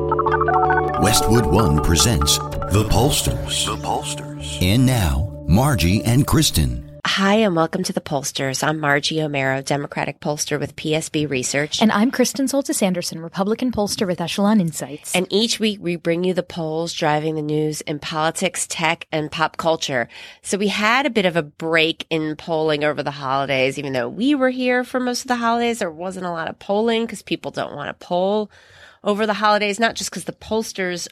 Westwood One presents The Pollsters. The Pollsters. And now, Margie and Kristen. Hi, and welcome to the Pollsters. I'm Margie Omero, Democratic pollster with PSB Research. And I'm Kristen Soltis Anderson, Republican pollster with Echelon Insights. And each week we bring you the polls driving the news in politics, tech, and pop culture. So we had a bit of a break in polling over the holidays, even though we were here for most of the holidays. There wasn't a lot of polling because people don't want to poll over the holidays, not just because the pollsters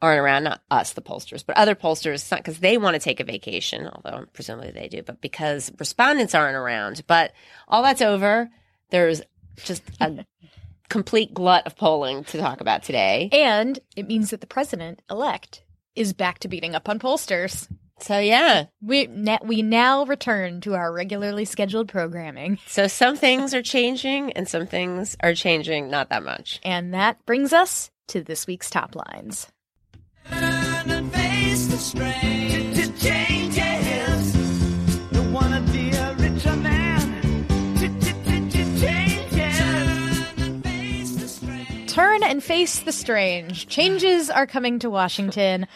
aren't around, not us, the pollsters, but other pollsters, not because they want to take a vacation, although presumably they do, but because respondents aren't around. But all that's over. There's just a complete glut of polling to talk about today. And it means that the president elect is back to beating up on pollsters. So yeah, we na- we now return to our regularly scheduled programming. So some things are changing and some things are changing not that much. And that brings us to this week's top lines. Turn and face the strange. Changes are coming to Washington.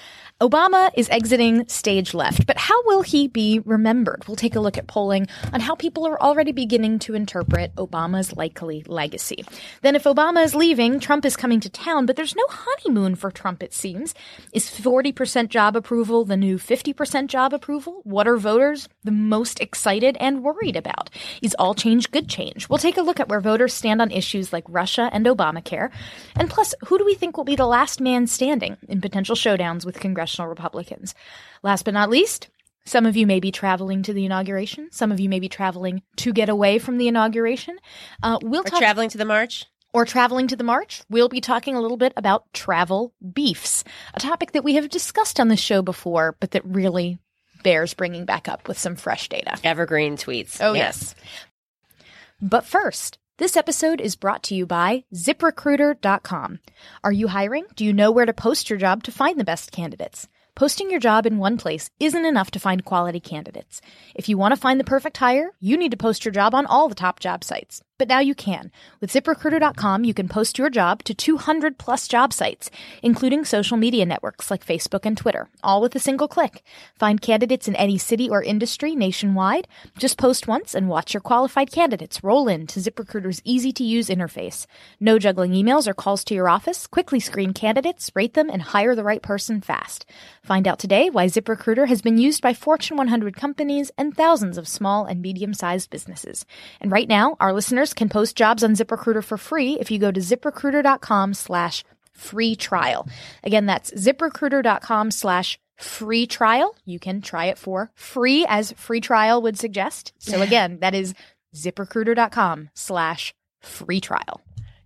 Obama is exiting stage left, but how will he be remembered? We'll take a look at polling on how people are already beginning to interpret Obama's likely legacy. Then, if Obama is leaving, Trump is coming to town, but there's no honeymoon for Trump, it seems. Is 40% job approval the new 50% job approval? What are voters the most excited and worried about? Is all change good change? We'll take a look at where voters stand on issues like Russia and Obamacare. And plus, who do we think will be the last man standing in potential showdowns with congressional congressional Republicans. Last but not least, some of you may be traveling to the inauguration. Some of you may be traveling to get away from the inauguration. Uh, we'll or talk- traveling to the march or traveling to the march, we'll be talking a little bit about travel beefs, a topic that we have discussed on the show before, but that really bears bringing back up with some fresh data. Evergreen tweets. Oh, yes. yes. But first, this episode is brought to you by ziprecruiter.com. Are you hiring? Do you know where to post your job to find the best candidates? Posting your job in one place isn't enough to find quality candidates. If you want to find the perfect hire, you need to post your job on all the top job sites. But now you can. With ziprecruiter.com, you can post your job to 200 plus job sites, including social media networks like Facebook and Twitter, all with a single click. Find candidates in any city or industry nationwide. Just post once and watch your qualified candidates roll in to ZipRecruiter's easy to use interface. No juggling emails or calls to your office. Quickly screen candidates, rate them, and hire the right person fast. Find out today why ZipRecruiter has been used by Fortune 100 companies and thousands of small and medium sized businesses. And right now, our listeners can post jobs on ZipRecruiter for free if you go to ziprecruiter.com slash free trial. Again, that's ziprecruiter.com slash free trial. You can try it for free as free trial would suggest. So again, that is ziprecruiter.com slash free trial.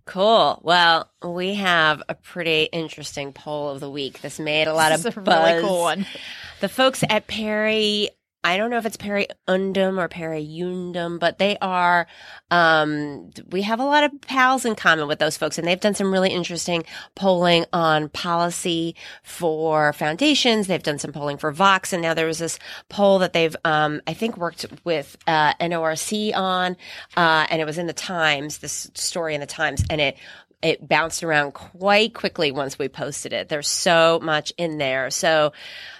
Cool. Well, we have a pretty interesting poll of the week. This made a lot of buzz. Really cool one. The folks at Perry I don't know if it's Perry Undem or Perry Undem, but they are, um, we have a lot of pals in common with those folks and they've done some really interesting polling on policy for foundations. They've done some polling for Vox and now there was this poll that they've, um, I think worked with, uh, NORC on, uh, and it was in the Times, this story in the Times and it it bounced around quite quickly once we posted it. There's so much in there. So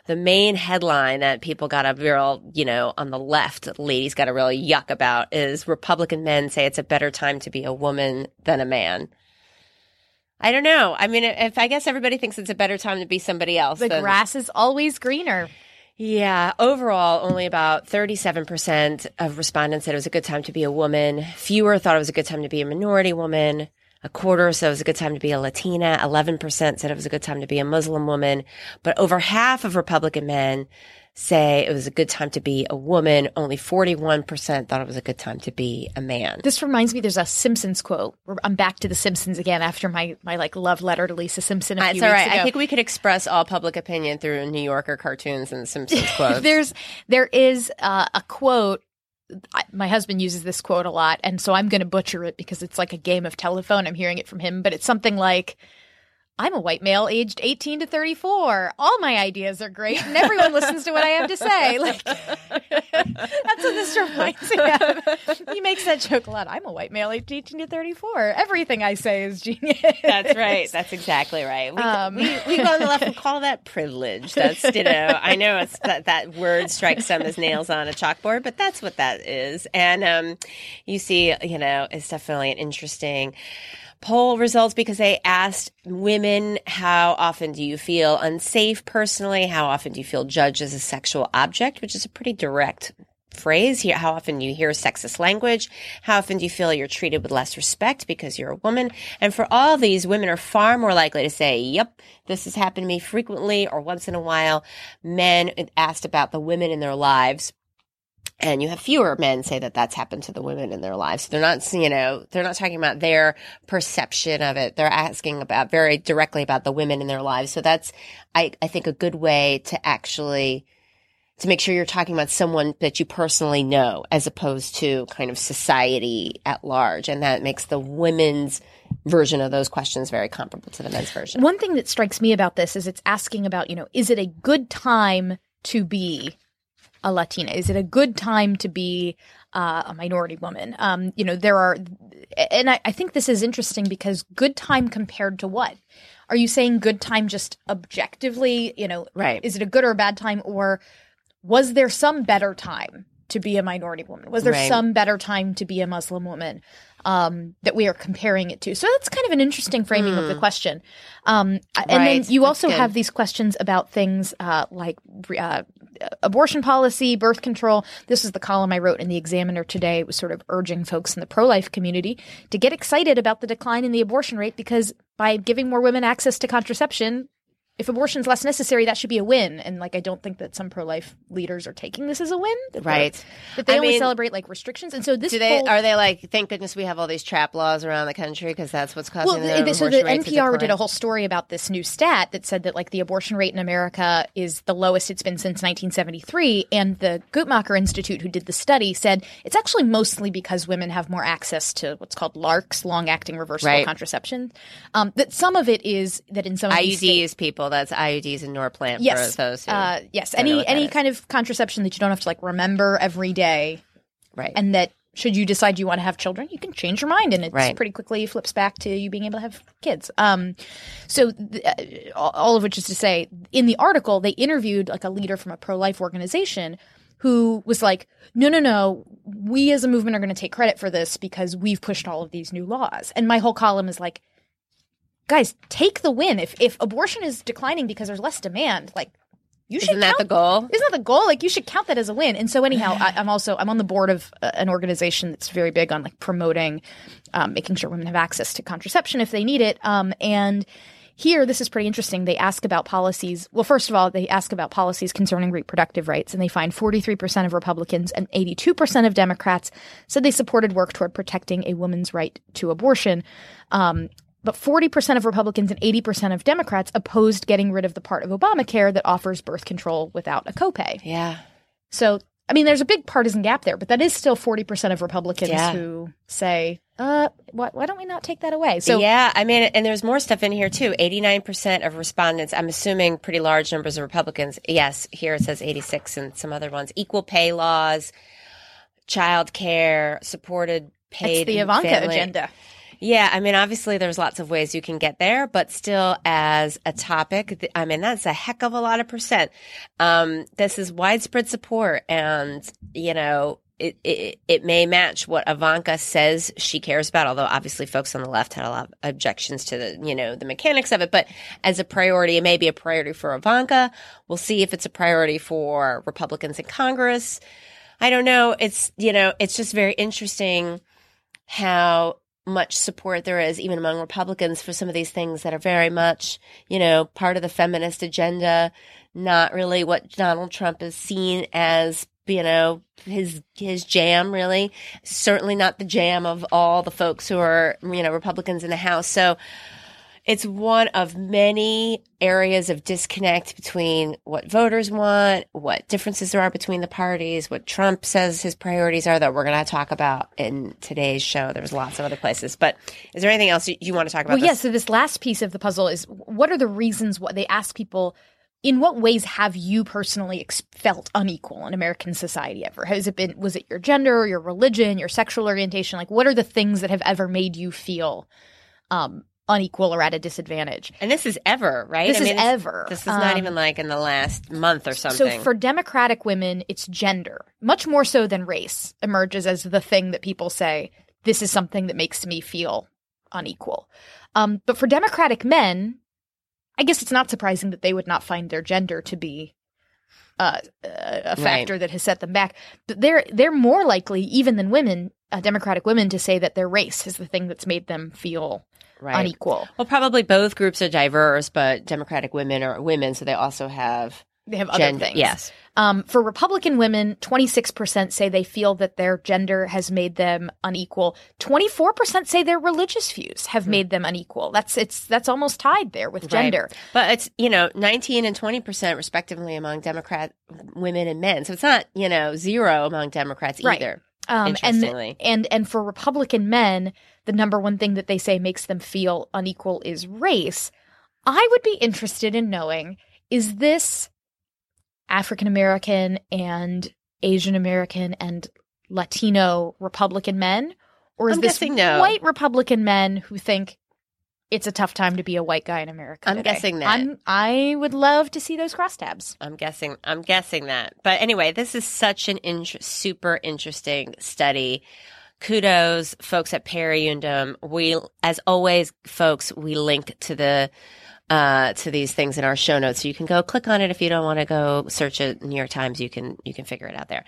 the main headline that people got a real, you know, on the left, ladies got a real yuck about is Republican men say it's a better time to be a woman than a man. I don't know. I mean, if I guess everybody thinks it's a better time to be somebody else, The then- grass is always greener. Yeah, overall, only about 37% of respondents said it was a good time to be a woman. Fewer thought it was a good time to be a minority woman. A quarter said it was a good time to be a Latina. 11% said it was a good time to be a Muslim woman. But over half of Republican men say it was a good time to be a woman. Only 41% thought it was a good time to be a man. This reminds me. There's a Simpsons quote. I'm back to the Simpsons again after my my like love letter to Lisa Simpson. A Uh, few It's weeks ago. I think we could express all public opinion through New Yorker cartoons and Simpsons quotes. There's there is uh, a quote. My husband uses this quote a lot, and so I'm going to butcher it because it's like a game of telephone. I'm hearing it from him, but it's something like. I'm a white male aged 18 to 34. All my ideas are great and everyone listens to what I have to say. Like That's what this reminds me of. He makes that joke a lot. I'm a white male aged 18 to 34. Everything I say is genius. That's right. That's exactly right. We, Um. we, we go on the left and call that privilege. That's, you know, I know it's that, that word strikes some as nails on a chalkboard, but that's what that is. And um, you see, you know, it's definitely an interesting poll results because they asked women how often do you feel unsafe personally? How often do you feel judged as a sexual object, which is a pretty direct phrase here. How often do you hear sexist language? How often do you feel you're treated with less respect because you're a woman? And for all these, women are far more likely to say, yep, this has happened to me frequently or once in a while. Men asked about the women in their lives. And you have fewer men say that that's happened to the women in their lives. They're not, you know, they're not talking about their perception of it. They're asking about very directly about the women in their lives. So that's, I, I think a good way to actually to make sure you're talking about someone that you personally know as opposed to kind of society at large. And that makes the women's version of those questions very comparable to the men's version. One thing that strikes me about this is it's asking about, you know, is it a good time to be a Latina? Is it a good time to be uh, a minority woman? Um, you know, there are, and I, I think this is interesting because good time compared to what? Are you saying good time just objectively? You know, Right. Is it a good or a bad time, or was there some better time to be a minority woman? Was there Right. some better time to be a Muslim woman? Um, that we are comparing it to. So that's kind of an interesting framing of the question. Um, and then Hmm. You That's also good. have these questions about things uh, like uh, abortion policy, birth control. This is the column I wrote in the Examiner today. It was sort of urging folks in the pro life community to get excited about the decline in the abortion rate because by giving more women access to contraception, if abortion's less necessary, that should be a win. And like, I don't think that some pro life leaders are taking this as a win. That Right. That they I only mean, celebrate like restrictions. And so this Do they are they like? Thank goodness we have all these trap laws around the country because that's what's causing Well, the the, so the abortion rate to NPR did a whole story about this new stat that said that like the abortion rate in America is the lowest it's been since 1973, and the Guttmacher Institute, who did the study, said it's actually mostly because women have more access to what's called LARCs, long-acting reversible Right. contraception. Um, that some of it is that in some these states- IUDs, people. That's IUDs and Norplant Yes, for those who. uh, yes, any any kind of contraception that you don't have to like remember every day, right. and that should you decide you want to have children, you can change your mind, and it Right. pretty quickly flips back to you being able to have kids. Um, so th- uh, all- all of which is to say, in the article, they interviewed like a leader from a pro life organization who was like, "No, no, no, we as a movement are going to take credit for this because we've pushed all of these new laws." And my whole column is like, "Guys, take the win. If if abortion is declining because there's less demand, like." You should Isn't that count- the goal? isn't that the goal? Like you should count that as a win. And so anyhow, I, I'm also I'm on the board of uh, an organization that's very big on like promoting, um, making sure women have access to contraception if they need it. Um, and here, this is pretty interesting. They ask about policies. Well, first of all, they ask about policies concerning reproductive rights, and they find 43% of Republicans and 82% of Democrats said they supported work toward protecting a woman's right to abortion. Um, but 40% of Republicans and 80% of Democrats opposed getting rid of the part of Obamacare that offers birth control without a copay. Yeah. So, I mean, there's a big partisan gap there, but that is still 40% of Republicans Yeah. who say, uh, why, why don't we not take that away? So, yeah, I mean, and there's more stuff in here too. 89% of respondents, I'm assuming pretty large numbers of Republicans. Yes, here it says 86 and some other ones. Equal pay laws, child care, supported paid. it's the Ivanka family- agenda. Yeah, I mean, obviously there's lots of ways you can get there, but still as a topic, I mean, that's a heck of a lot of percent. Um, this is widespread support and, you know, it, it it may match what Ivanka says she cares about. Although obviously, folks on the left had a lot of objections to the you know the mechanics of it. But as a priority, it may be a priority for Ivanka. We'll see if it's a priority for Republicans in Congress. I don't know. It's you know it's just very interesting how much support there is even among Republicans for some of these things that are very much you know part of the feminist agenda. Not really what Donald Trump is seen as you know his his jam really certainly not the jam of all the folks who are you know republicans in the house so it's one of many areas of disconnect between what voters want what differences there are between the parties what trump says his priorities are that we're going to talk about in today's show there's lots of other places but is there anything else you, you want to talk about Well, this? yeah. So this last piece of the puzzle is what are the reasons? What they ask people. In what ways have you personally ex- felt unequal in American society ever? Has it been, was it your gender, your religion, your sexual orientation? Like, what are the things that have ever made you feel um, unequal or at a disadvantage? and this is ever right This I is mean, ever. this is not Um, even like in the last month or something So for Democratic women, it's gender, much more so than race, emerges as the thing that people say, this is something that makes me feel unequal. Um, but for Democratic men, I guess it's not surprising that they would not find their gender to be uh, a factor that has set them back. But they're they're more likely, even than women, uh, Democratic women, to say that their race is the thing that's made them feel right unequal. Well, probably both groups are diverse, but Democratic women are women, so they also have They have other gender. things. Yes, Um, for Republican women, 26% say they feel that their gender has made them unequal. 24% say their religious views have made them unequal. That's it's that's almost tied there with gender. Right. But it's you know nineteen and twenty percent respectively among Democrat women and men. So it's not you know zero among Democrats Right. either. Um, Interestingly. and and and for Republican men, the number one thing that they say makes them feel unequal is race. I would be interested in knowing is this African American and Asian American and Latino Republican men, or is I'm this no. white Republican men who think it's a tough time to be a white guy in America? I'm today? guessing that. I'm, I would love to see those crosstabs. I'm guessing. I'm guessing that. But anyway, this is such an inter- super interesting study. Kudos, folks at PerryUndem. We, as always, folks, we link to the uh, to these things in our show notes, so you can go click on it if you don't want to go search it. New York Times, you can you can figure it out there.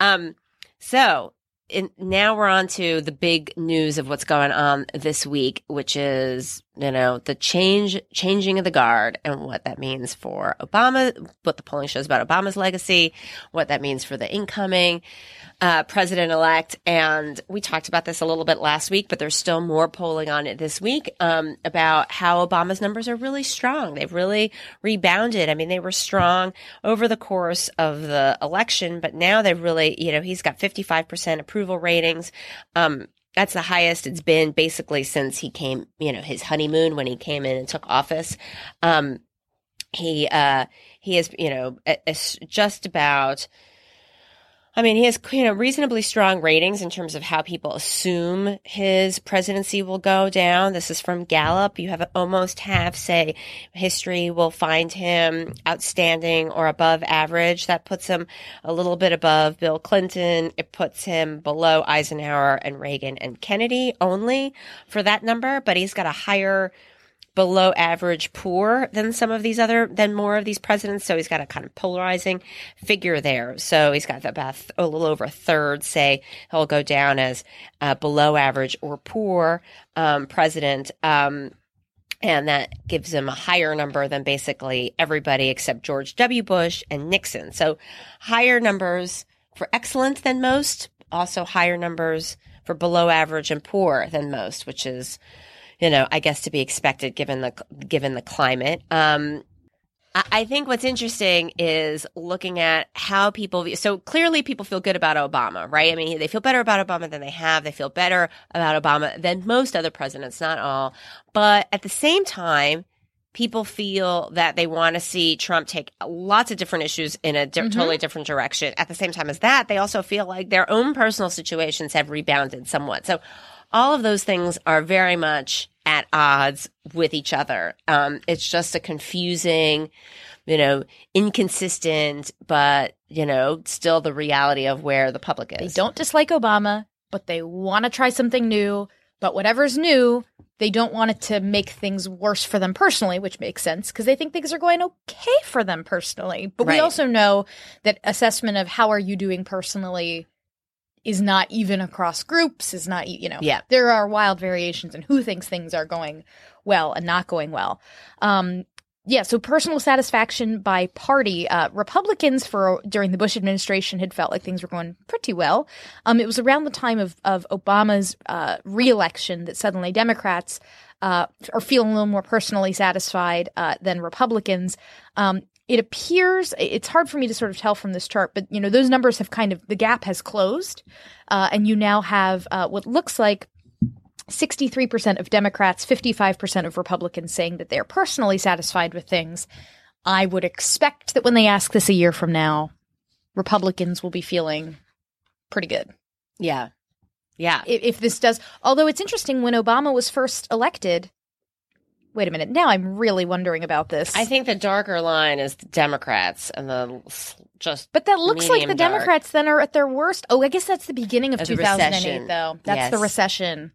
Um, so in, now we're on to the big news of what's going on this week, which is you know the change changing of the guard and what that means for Obama, what the polling shows about Obama's legacy, what that means for the incoming uh, president elect. And we talked about this a little bit last week, but there's still more polling on it this week um, about how Obama's numbers are really strong. They've really rebounded. I mean, they were strong over the course of the election, but now they've really, you know, he's got 55% approval ratings. Um, that's the highest it's been basically since he came, you know, his honeymoon when he came in and took office. Um, he, uh, he is, you know, a- just about, I mean, he has you know reasonably strong ratings in terms of how people assume his presidency will go down. This is from Gallup. You have almost half say history will find him outstanding or above average. That puts him a little bit above Bill Clinton. It puts him below Eisenhower and Reagan and Kennedy only for that number, but he's got a higher below average poor than some of these other than more of these presidents so he's got a kind of polarizing figure there so he's got about a little over a third say he'll go down as uh, below average or poor um, president um, and that gives him a higher number than basically everybody except George W. Bush and Nixon. So higher numbers for excellent than most, also higher numbers for below average and poor than most, which is you know, I guess to be expected given the given the climate. Um, I, think what's interesting is looking at how people view. So clearly, people feel good about Obama, right? I mean, they feel better about Obama than they have. They feel better about Obama than most other presidents, not all. But at the same time, people feel that they want to see Trump take lots of different issues in a di- totally different direction. At the same time as that, they also feel like their own personal situations have rebounded somewhat. So all of those things are very much at odds with each other. Um, it's just a confusing, you know, inconsistent, but you know, still the reality of where the public is. They don't dislike Obama, but they want to try something new. But whatever's new, they don't want it to make things worse for them personally, which makes sense because they think things are going okay for them personally. But we also know that assessment of how are you doing personally is not even across groups, is not, you know, Yeah. there are wild variations in who thinks things are going well and not going well. Um, yeah, so personal satisfaction by party. Uh, Republicans for during the Bush administration had felt like things were going pretty well. Um, it was around the time of of Obama's uh, reelection that suddenly Democrats uh, are feeling a little more personally satisfied uh, than Republicans. Um, it appears it's hard for me to sort of tell from this chart, but you know those numbers have kind of the gap has closed, uh, and you now have uh, what looks like 63% of Democrats, 55% of Republicans saying that they're personally satisfied with things. I would expect that when they ask this a year from now, Republicans will be feeling pretty good. Yeah. Yeah. If, if this does, although it's interesting, when Obama was first elected, wait a minute, now I'm really wondering about this. I think the darker line is the Democrats and the just but that looks like the dark. Democrats then are at their worst. Oh, I guess that's the beginning of Of the 2008, recession. though. That's the recession.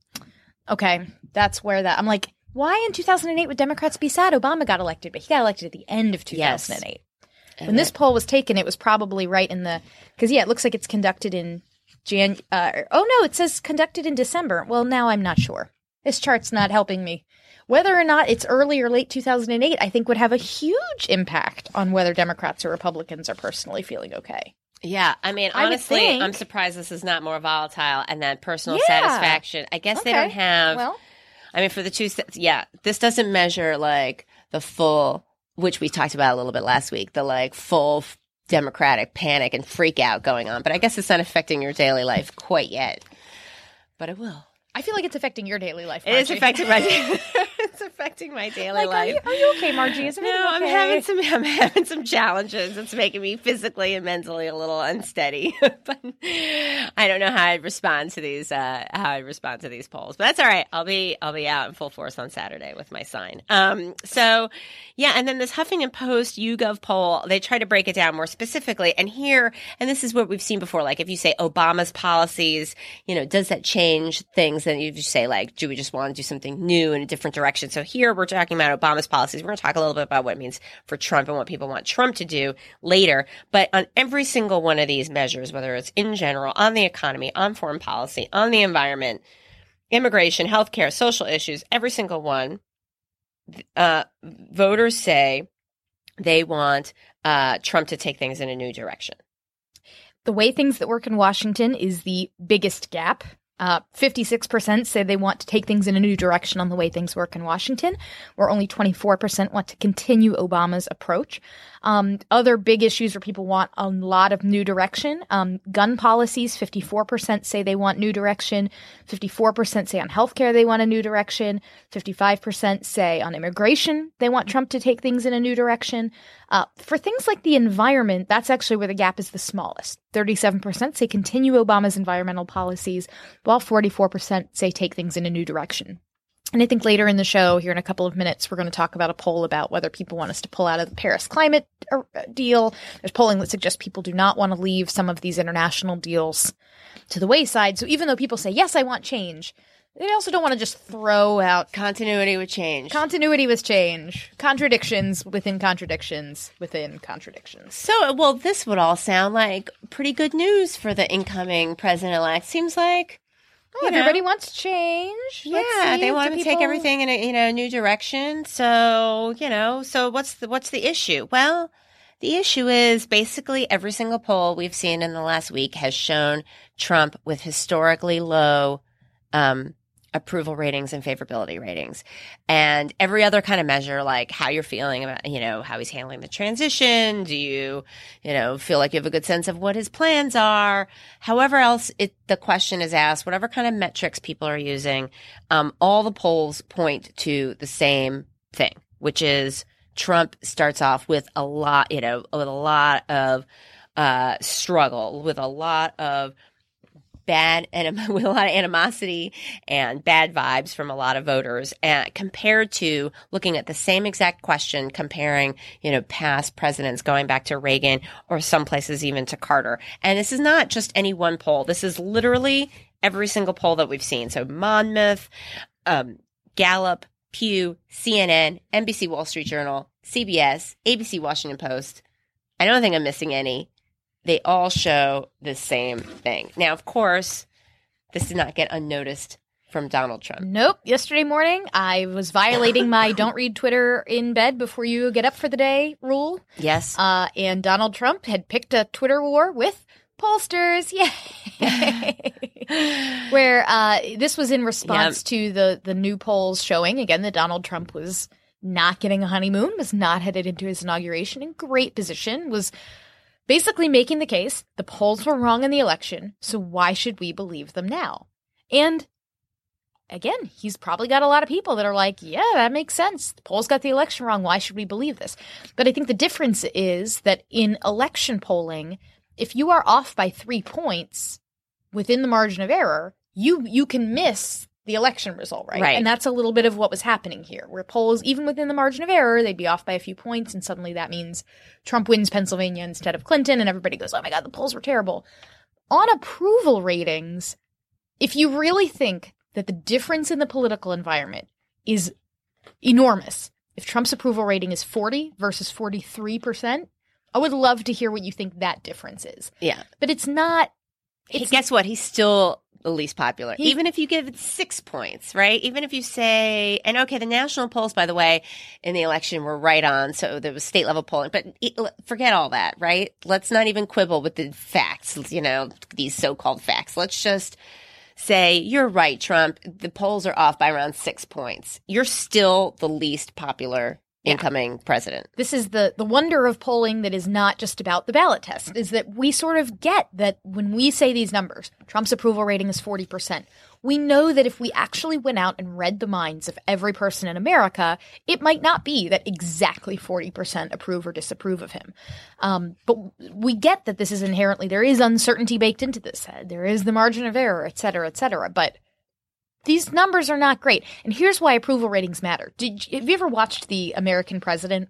Okay, that's where that. I'm like, why in 2008 would Democrats be sad? Obama got elected, but he got elected at the end of 2008. When this poll was taken, it was probably right in the because yeah, it looks like it's conducted in Jan. Uh, oh no, it says conducted in December. Well, now I'm not sure. This chart's not helping me. Whether or not it's early or late 2008, I think would have a huge impact on whether Democrats or Republicans are personally feeling okay. Yeah, I mean, I honestly, think- I'm surprised this is not more volatile and that personal Yeah. satisfaction. I guess they don't have. Well, I mean, for the two, yeah, this doesn't measure like the full, which we talked about a little bit last week, the like full democratic panic and freak out going on. But I guess it's not affecting your daily life quite yet. But it will. I feel like it's affecting your daily life. It is affecting my. it's affecting my daily Like, are life. you, are you okay, Margie? Is No, I'm having some I'm having some challenges. It's making me physically and mentally a little unsteady. but I don't know how I'd respond to these uh how I'd respond to these polls. But that's all right. I'll be I'll be out in full force on Saturday with my sign. Um so yeah, and then this Huffington Post YouGov poll, they try to break it down more specifically. And here, and this is what we've seen before, like if you say Obama's policies, you know, does that change things? Then you just say like, do we just want to do something new in a different direction? So here we're talking about Obama's policies. We're going to talk a little bit about what it means for Trump and what people want Trump to do later. But on every single one of these measures, whether it's in general, on the economy, on foreign policy, on the environment, immigration, healthcare, social issues, every single one, uh, voters say they want uh, Trump to take things in a new direction. the way things that work in Washington is the biggest gap. Uh, 56% say they want to take things in a new direction on the way things work in Washington, where only 24% want to continue Obama's approach. Um, other big issues where people want a lot of new direction. Um, gun policies, 54% say they want new direction. 54% say on healthcare they want a new direction. 55% say on immigration they want Trump to take things in a new direction. Uh, for things like the environment, that's actually where the gap is the smallest. 37% say continue Obama's environmental policies, while 44% say take things in a new direction. And I think later in the show, here in a couple of minutes, we're going to talk about a poll about whether people want us to pull out of the Paris climate uh, deal. There's polling that suggests people do not want to leave some of these international deals to the wayside. So even though people say, yes, I want change, they also don't want to just throw out Continuity with change. continuity with change, contradictions within contradictions within contradictions. so, well, this would all sound like pretty good news for the incoming president elect. Seems like Oh, You know. everybody wants change. Let's yeah, see, they do want to take people- everything in a you know new direction. So you know, so what's the what's the issue? Well, the issue is basically every single poll we've seen in the last week has shown Trump with historically low um, approval ratings and favorability ratings, and every other kind of measure, like how you're feeling about you know how he's handling the transition. Do you you know feel like you have a good sense of what his plans are? However else it the question is asked, whatever kind of metrics people are using, um, all the polls point to the same thing, which is Trump starts off with a lot, you know, with a lot of uh, struggle, with a lot of bad and with a lot of animosity and bad vibes from a lot of voters and compared to looking at the same exact question comparing you know past presidents going back to Reagan or some places even to Carter. And this is not just any one poll. This is literally every single poll that we've seen. So Monmouth um, Gallup Pew CNN NBC Wall Street Journal CBS ABC Washington Post. I don't think I'm missing any they all show the same thing. Now, of course, this did not get unnoticed from Donald Trump. Nope. Yesterday morning, I was violating my don't read Twitter in bed before you get up for the day rule. Yes. Uh, and Donald Trump had picked a Twitter war with pollsters. Yay. Where uh, this was in response to the, the new polls showing, again, that Donald Trump was not getting a honeymoon, was not headed into his inauguration in great position, was basically making the case the polls were wrong in the election, so why should we believe them now? And again, he's probably got a lot of people that are like, yeah, that makes sense. The polls got the election wrong. Why should we believe this? But I think the difference is that in election polling, if you are off by three points within the margin of error, you you can miss the election result, right? Right. And that's a little bit of what was happening here, where polls, even within the margin of error, they'd be off by a few points, and suddenly that means Trump wins Pennsylvania instead of Clinton, and everybody goes, oh my God, the polls were terrible. On approval ratings, if you really think that the difference in the political environment is enormous, if Trump's approval rating is 40 versus 43%, I would love to hear what you think that difference is. Yeah. But it's not. Hey, guess what? He's still the least popular. He- Even if you give it six points, right? Even if you say, and okay, the national polls, by the way, in the election were right on. So there was state level polling, but forget all that, right? Let's not even quibble with the facts, you know, these so called facts. Let's just say, you're right, Trump. The polls are off by around six points. You're still the least popular incoming president. this is the the wonder of polling that is not just about the ballot test is that we sort of get that when we say these numbers Trump's approval rating is 40% we know that if we actually went out and read the minds of every person in America it might not be that exactly 40% approve or disapprove of him. Um, but we get that this is inherently there is uncertainty baked into this. There is the margin of error et cetera et cetera. But these numbers are not great and here's why approval ratings matter did you, have you ever watched the American President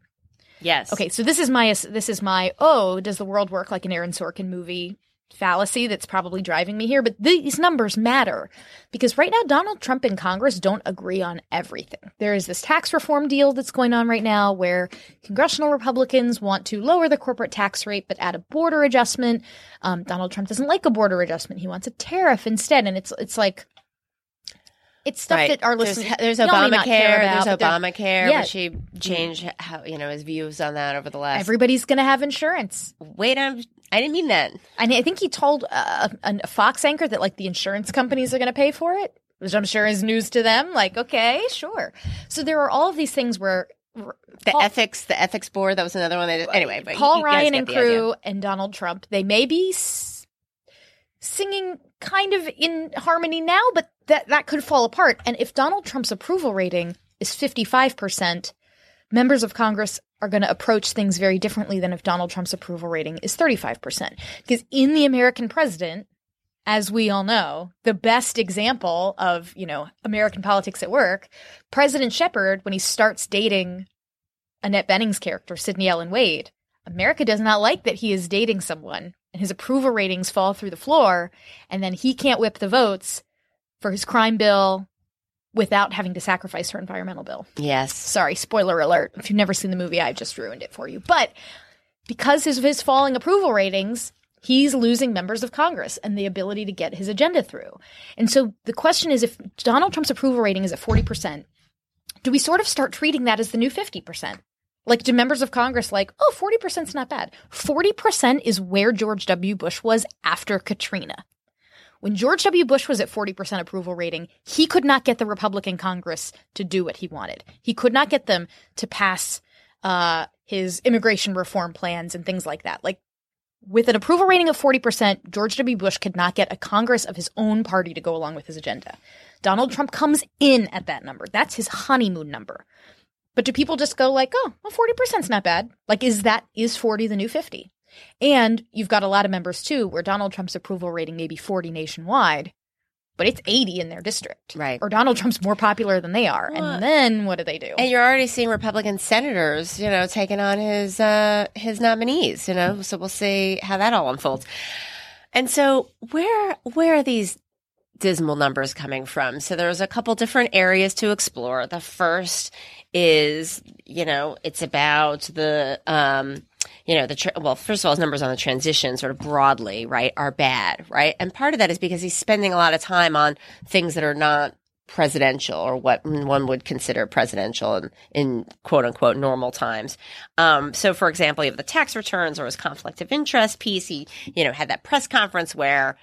Yes. Okay, so this is my this is my oh, does the world work like an Aaron Sorkin movie fallacy that's probably driving me here, but these numbers matter because right now Donald Trump and Congress don't agree on everything. There is this tax reform deal that's going on right now where congressional Republicans want to lower the corporate tax rate but add a border adjustment. Um, Donald Trump doesn't like a border adjustment; he wants a tariff instead, and it's it's like. It's stuff Right. that our There's- listeners There's, not only not care Obamacare. about, There's Obamacare. Yeah. Which he changed how you know his views on that over the last. Everybody's going to have insurance. Wait, I'm. I didn't mean that. And I think he told uh, a, a Fox anchor that like the insurance companies are going to pay for it, which I'm sure is news to them. Like, okay, sure. So there are all of these things where The Paul- ethics, the ethics board. That was another one. That, anyway, but Paul Ryan and crew idea. and Donald Trump, they may be s- singing kind of in harmony now, but that that could fall apart. And if Donald Trump's approval rating is 55%, members of Congress are going to approach things very differently than if Donald Trump's approval rating is 35%. Because in the American president, as we all know, the best example of, you know, American politics at work, President Shepherd, when he starts dating Annette Bening's character, Sydney Ellen Wade, America does not like that he is dating someone and his approval ratings fall through the floor and then he can't whip the votes for his crime bill without having to sacrifice her environmental bill. Yes. Sorry, spoiler alert. If you've never seen the movie, I've just ruined it for you. But because of his falling approval ratings, he's losing members of Congress and the ability to get his agenda through. And so the question is if Donald Trump's approval rating is at 40%, do we sort of start treating that as the new 50%? Like, do members of Congress like, oh, 40% is not bad. 40% is where George W. Bush was after Katrina. When George W. Bush was at 40% approval rating, he could not get the Republican Congress to do what he wanted. He could not get them to pass uh, his immigration reform plans and things like that. Like, with an approval rating of 40%, George W. Bush could not get a Congress of his own party to go along with his agenda. Donald Trump comes in at that number. That's his honeymoon number. But do people just go like, oh, well, 40% is not bad? Like, is that, is 40 the new 50? And you've got a lot of members too, where Donald Trump's approval rating may be 40 nationwide, but it's 80 in their district. Right. Or Donald Trump's more popular than they are. Well, and then what do they do? And you're already seeing Republican senators, you know, taking on his uh, his nominees. You know, so we'll see how that all unfolds. And so, where where are these dismal numbers coming from? So there's a couple different areas to explore. The first is, you know, it's about the um, you know, the, tra- well, first of all, his numbers on the transition sort of broadly, right, are bad, right? And part of that is because he's spending a lot of time on things that are not presidential or what one would consider presidential in, in quote unquote normal times. Um, so for example, you have the tax returns or his conflict of interest piece. He, you know, had that press conference where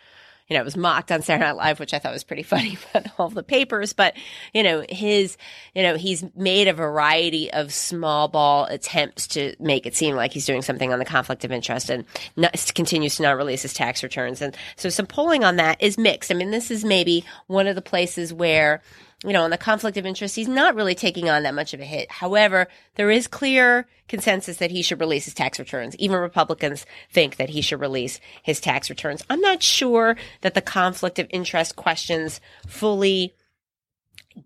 you know, it was mocked on Saturday Night Live, which I thought was pretty funny about all the papers. But, you know, his, you know, he's made a variety of small ball attempts to make it seem like he's doing something on the conflict of interest and not, continues to not release his tax returns. And so some polling on that is mixed. I mean, this is maybe one of the places where, you know, on the conflict of interest, he's not really taking on that much of a hit. However, there is clear consensus that he should release his tax returns. Even Republicans think that he should release his tax returns. I'm not sure that the conflict of interest questions fully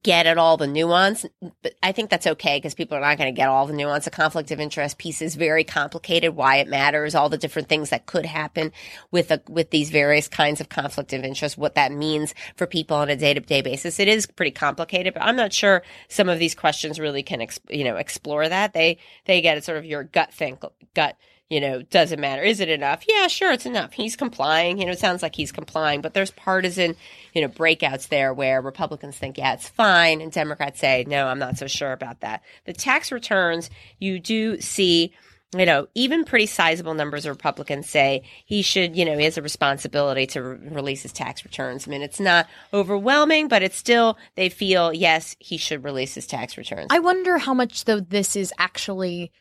get at all the nuance, but I think that's okay because people are not going to get all the nuance. A conflict of interest piece is very complicated, why it matters, all the different things that could happen with a, with these various kinds of conflict of interest, what that means for people on a day to day basis. It is pretty complicated, but I'm not sure some of these questions really can, you know, explore that. They, they get sort of your gut think, gut you know, doesn't matter. Is it enough? Yeah, sure, it's enough. He's complying. You know, it sounds like he's complying, but there's partisan, you know, breakouts there where Republicans think, yeah, it's fine. And Democrats say, no, I'm not so sure about that. The tax returns, you do see, you know, even pretty sizable numbers of Republicans say he should, you know, he has a responsibility to re- release his tax returns. I mean, it's not overwhelming, but it's still, they feel, yes, he should release his tax returns. I wonder how much, though, this is actually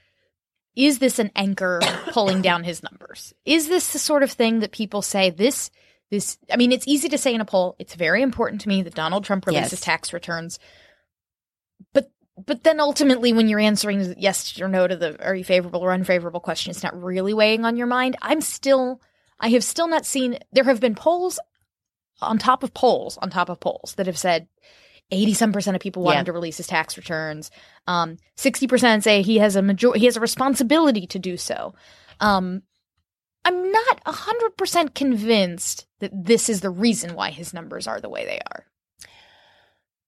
is this an anchor pulling down his numbers? Is this the sort of thing that people say this this I mean it's easy to say in a poll, it's very important to me that Donald Trump releases Yes. tax returns. But but then ultimately when you're answering yes or no to the are you favorable or unfavorable question, it's not really weighing on your mind. I'm still I have still not seen there have been polls on top of polls on top of polls that have said 80 some percent of people want Yeah. him to release his tax returns. Um, 60% say he has a major- he has a responsibility to do so. Um, I'm not 100% convinced that this is the reason why his numbers are the way they are.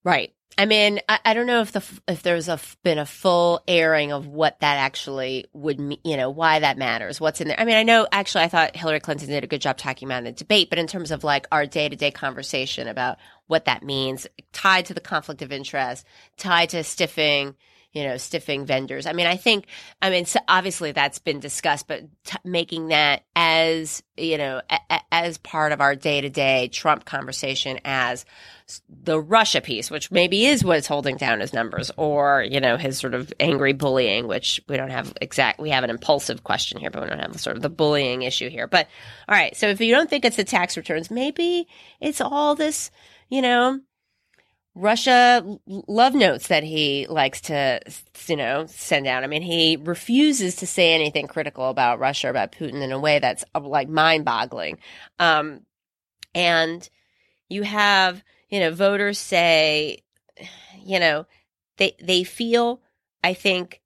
Right. I mean, I, I don't know if the if there's a been a full airing of what that actually would mean, you know, why that matters, what's in there. I mean, I know actually I thought Hillary Clinton did a good job talking about in the debate, but in terms of like our day to day conversation about what that means, tied to the conflict of interest, tied to stiffing, you know, stiffing vendors. I mean, I think, I mean, so obviously that's been discussed, but t- making that as, you know, a- a- as part of our day to day Trump conversation as the Russia piece, which maybe is what's holding down his numbers, or, you know, his sort of angry bullying, which we don't have exact, we have an impulsive question here, but we don't have the sort of the bullying issue here. But all right. So if you don't think it's the tax returns, maybe it's all this, you know, Russia love notes that he likes to, you know, send out. I mean, he refuses to say anything critical about Russia, or about Putin in a way that's uh, like mind boggling. Um, and you have, you know, voters say, you know, they, they feel, I think,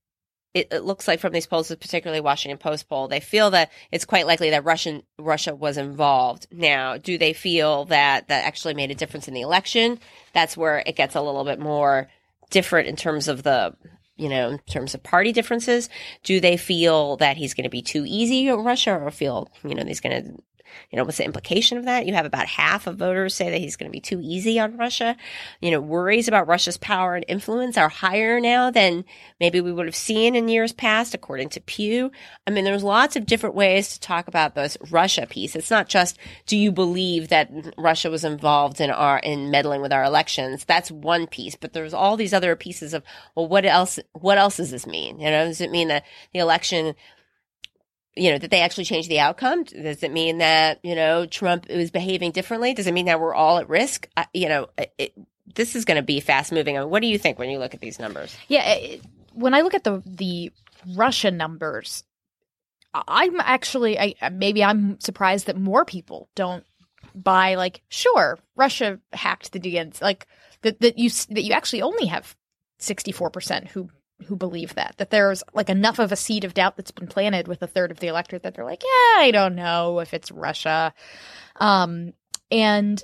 it, it looks like from these polls, particularly Washington Post poll, they feel that it's quite likely that Russian Russia was involved. Now, do they feel that that actually made a difference in the election? That's where it gets a little bit more different in terms of the you know, in terms of party differences. Do they feel that he's going to be too easy in Russia or feel, you know, he's going to, you know, what's the implication of that? You have about half of voters say that he's going to be too easy on Russia. You know, worries about Russia's power and influence are higher now than maybe we would have seen in years past, according to Pew. I mean, there's lots of different ways to talk about this Russia piece. It's not just, do you believe that Russia was involved in our, in meddling with our elections? That's one piece, but there's all these other pieces of, well, what else, what else does this mean? You know, does it mean that the election, you know, that they actually changed the outcome? Does it mean that, you know, Trump is behaving differently? Does it mean that we're all at risk? I, you know, it, this is going to be fast moving. I mean, what do you think when you look at these numbers? Yeah, it, when I look at the the Russia numbers, I'm actually, I maybe I'm surprised that more people don't buy like, sure, Russia hacked the DNC, like that that you that you actually only have 64 percent who who believe that that there's like enough of a seed of doubt that's been planted with a third of the electorate that they're like, yeah, I don't know if it's Russia, um, and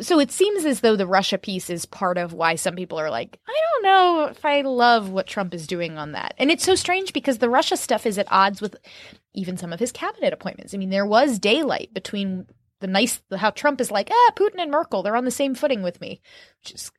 so it seems as though the Russia piece is part of why some people are like, I don't know if I love what Trump is doing on that. And it's so strange because the Russia stuff is at odds with even some of his cabinet appointments. I mean, there was daylight between the nice how Trump is like, ah, Putin and Merkel, they're on the same footing with me, which is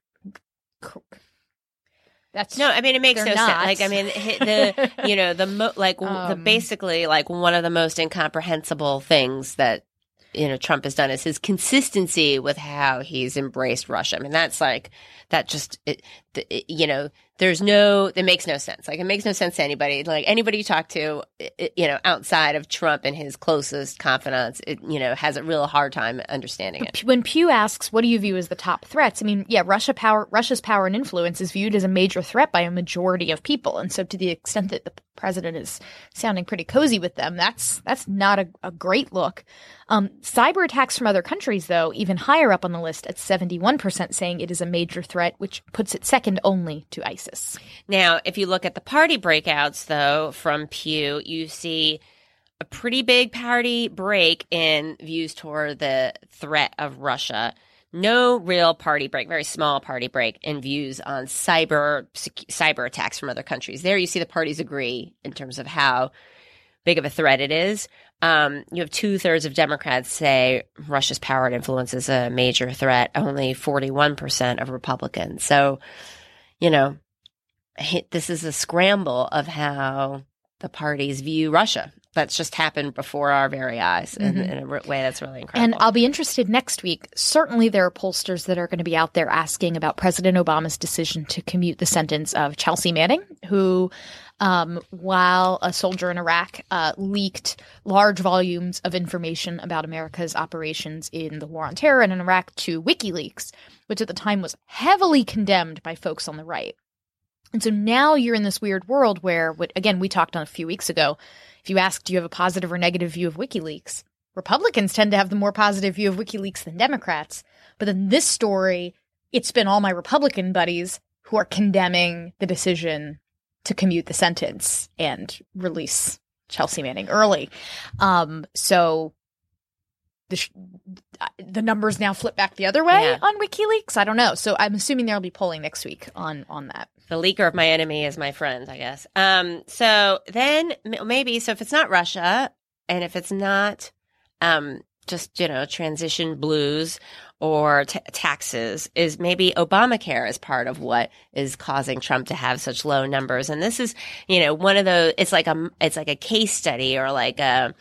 that's no, I mean it makes no not. sense. Like I mean the you know the mo- like um, the basically like one of the most incomprehensible things that you know Trump has done is his consistency with how he's embraced Russia. I mean that's like that just it, it, you know there's no it makes no sense. Like it makes no sense to anybody. Like anybody you talk to it, you know outside of trump and his closest confidants it you know has a real hard time understanding it. When pew asks what do you view as the top threats? I mean yeah russia power russia's power and influence is viewed as a major threat by a majority of people. And so to the extent that the president is sounding pretty cozy with them that's that's not a, a great look. Um, cyber attacks from other countries though even higher up on the list at 71% saying it is a major threat which puts it second only to isis now, if you look at the party breakouts, though, from Pew, you see a pretty big party break in views toward the threat of Russia. No real party break, very small party break in views on cyber cyber attacks from other countries. There, you see the parties agree in terms of how big of a threat it is. Um, you have two thirds of Democrats say Russia's power and influence is a major threat. Only forty one percent of Republicans. So, you know, this is a scramble of how the parties view Russia. That's just happened before our very eyes mm-hmm. in, in, a way that's really incredible. And I'll be interested next week. Certainly, there are pollsters that are going to be out there asking about President Obama's decision to commute the sentence of Chelsea Manning, who, um, while a soldier in Iraq, uh, leaked large volumes of information about America's operations in the war on terror and in Iraq to WikiLeaks, which at the time was heavily condemned by folks on the right. And so now you're in this weird world where, again, we talked on a few weeks ago. If you ask, do you have a positive or negative view of WikiLeaks? Republicans tend to have the more positive view of WikiLeaks than Democrats. But in this story, it's been all my Republican buddies who are condemning the decision to commute the sentence and release Chelsea Manning early. Um, so the sh- the numbers now flip back the other way yeah. on WikiLeaks. I don't know. So I'm assuming there'll be polling next week on on that. The leaker of my enemy is my friend, I guess. Um. So then maybe so if it's not Russia and if it's not um just you know transition blues or t- taxes is maybe Obamacare is part of what is causing Trump to have such low numbers. And this is, you know, one of those, it's like a, it's like a case study or like a,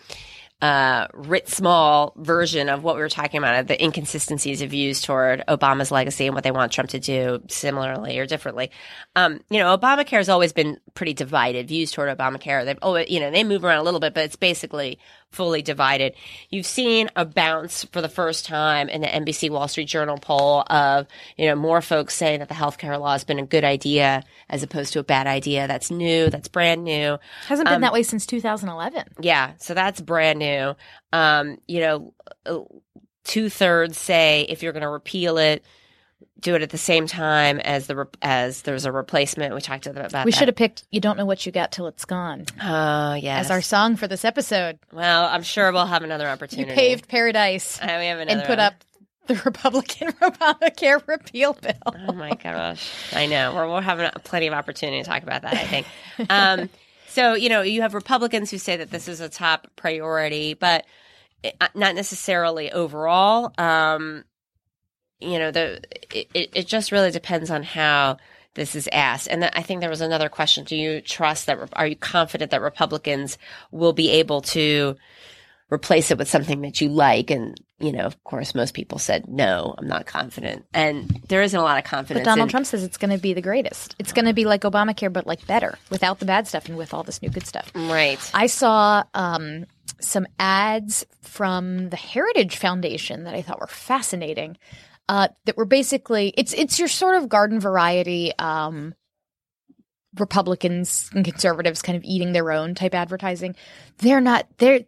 uh, writ small version of what we were talking about, the inconsistencies of views toward Obama's legacy and what they want Trump to do similarly or differently. Um, you know, Obamacare has always been pretty divided. Views toward Obamacare, they've oh, you know, they move around a little bit, but it's basically fully divided. You've seen a bounce for the first time in the NBC Wall Street Journal poll of, you know, more folks saying that the healthcare law has been a good idea as opposed to a bad idea. That's new. That's brand new. Hasn't been um, that way since 2011. Yeah. So that's brand new. Um, you know, two thirds say if you're going to repeal it, do it at the same time as the as there's a replacement. We talked about. We should have picked "You Don't Know What You Got Till It's Gone." Oh yes, as our song for this episode. Well, I'm sure we'll have another opportunity. You paved paradise. We have another and put one. up the Republican Obamacare repeal bill. Oh my gosh, I know. We're we're having plenty of opportunity to talk about that. I think. Um, so you know, you have Republicans who say that this is a top priority, but eh, not necessarily overall. Um, you know, the it, it just really depends on how this is asked. And I think there was another question: Do you trust that? Are you confident that Republicans will be able to replace it with something that you like? And you know, of course, most people said no. I'm not confident, and there isn't a lot of confidence. But Donald in- Trump says it's going to be the greatest. It's going to be like Obamacare, but like better, without the bad stuff and with all this new good stuff. Right. I saw. Um, some ads from the Heritage Foundation that I thought were fascinating uh, that were basically it's it's your sort of garden variety um, Republicans and conservatives kind of eating their own type advertising. They're not, they're,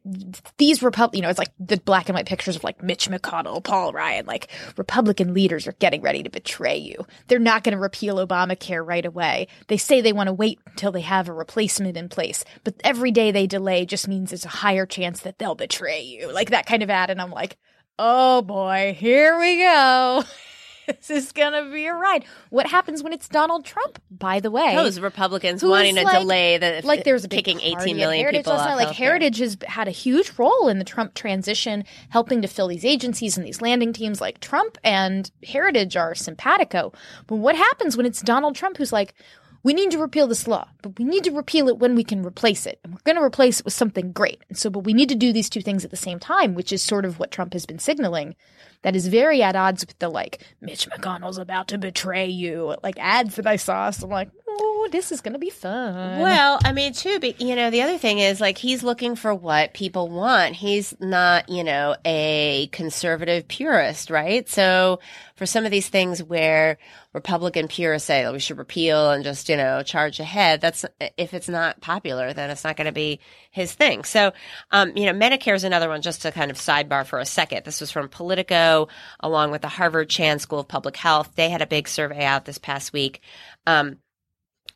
these Repub, you know, it's like the black and white pictures of like Mitch McConnell, Paul Ryan, like Republican leaders are getting ready to betray you. They're not going to repeal Obamacare right away. They say they want to wait until they have a replacement in place, but every day they delay just means there's a higher chance that they'll betray you. Like that kind of ad. And I'm like, oh boy, here we go. this is gonna be a ride. What happens when it's Donald Trump? By the way, Those Republicans wanting to like- delay the like there's a kicking party 18 at million Heritage people last off. Like healthcare. Heritage has had a huge role in the Trump transition, helping to fill these agencies and these landing teams. Like Trump and Heritage are simpatico. But what happens when it's Donald Trump who's like, we need to repeal this law, but we need to repeal it when we can replace it. And we're going to replace it with something great. And so, but we need to do these two things at the same time, which is sort of what Trump has been signaling. That is very at odds with the like, Mitch McConnell's about to betray you, like ads that I saw. So I'm like, oh, this is going to be fun. Well, I mean, too, but you know, the other thing is like he's looking for what people want. He's not, you know, a conservative purist, right? So for some of these things where Republican purists say we should repeal and just, you know, charge ahead, that's if it's not popular, then it's not going to be his thing. So, um, you know, Medicare is another one just to kind of sidebar for a second. This was from Politico along with the Harvard Chan School of Public Health. They had a big survey out this past week. Um,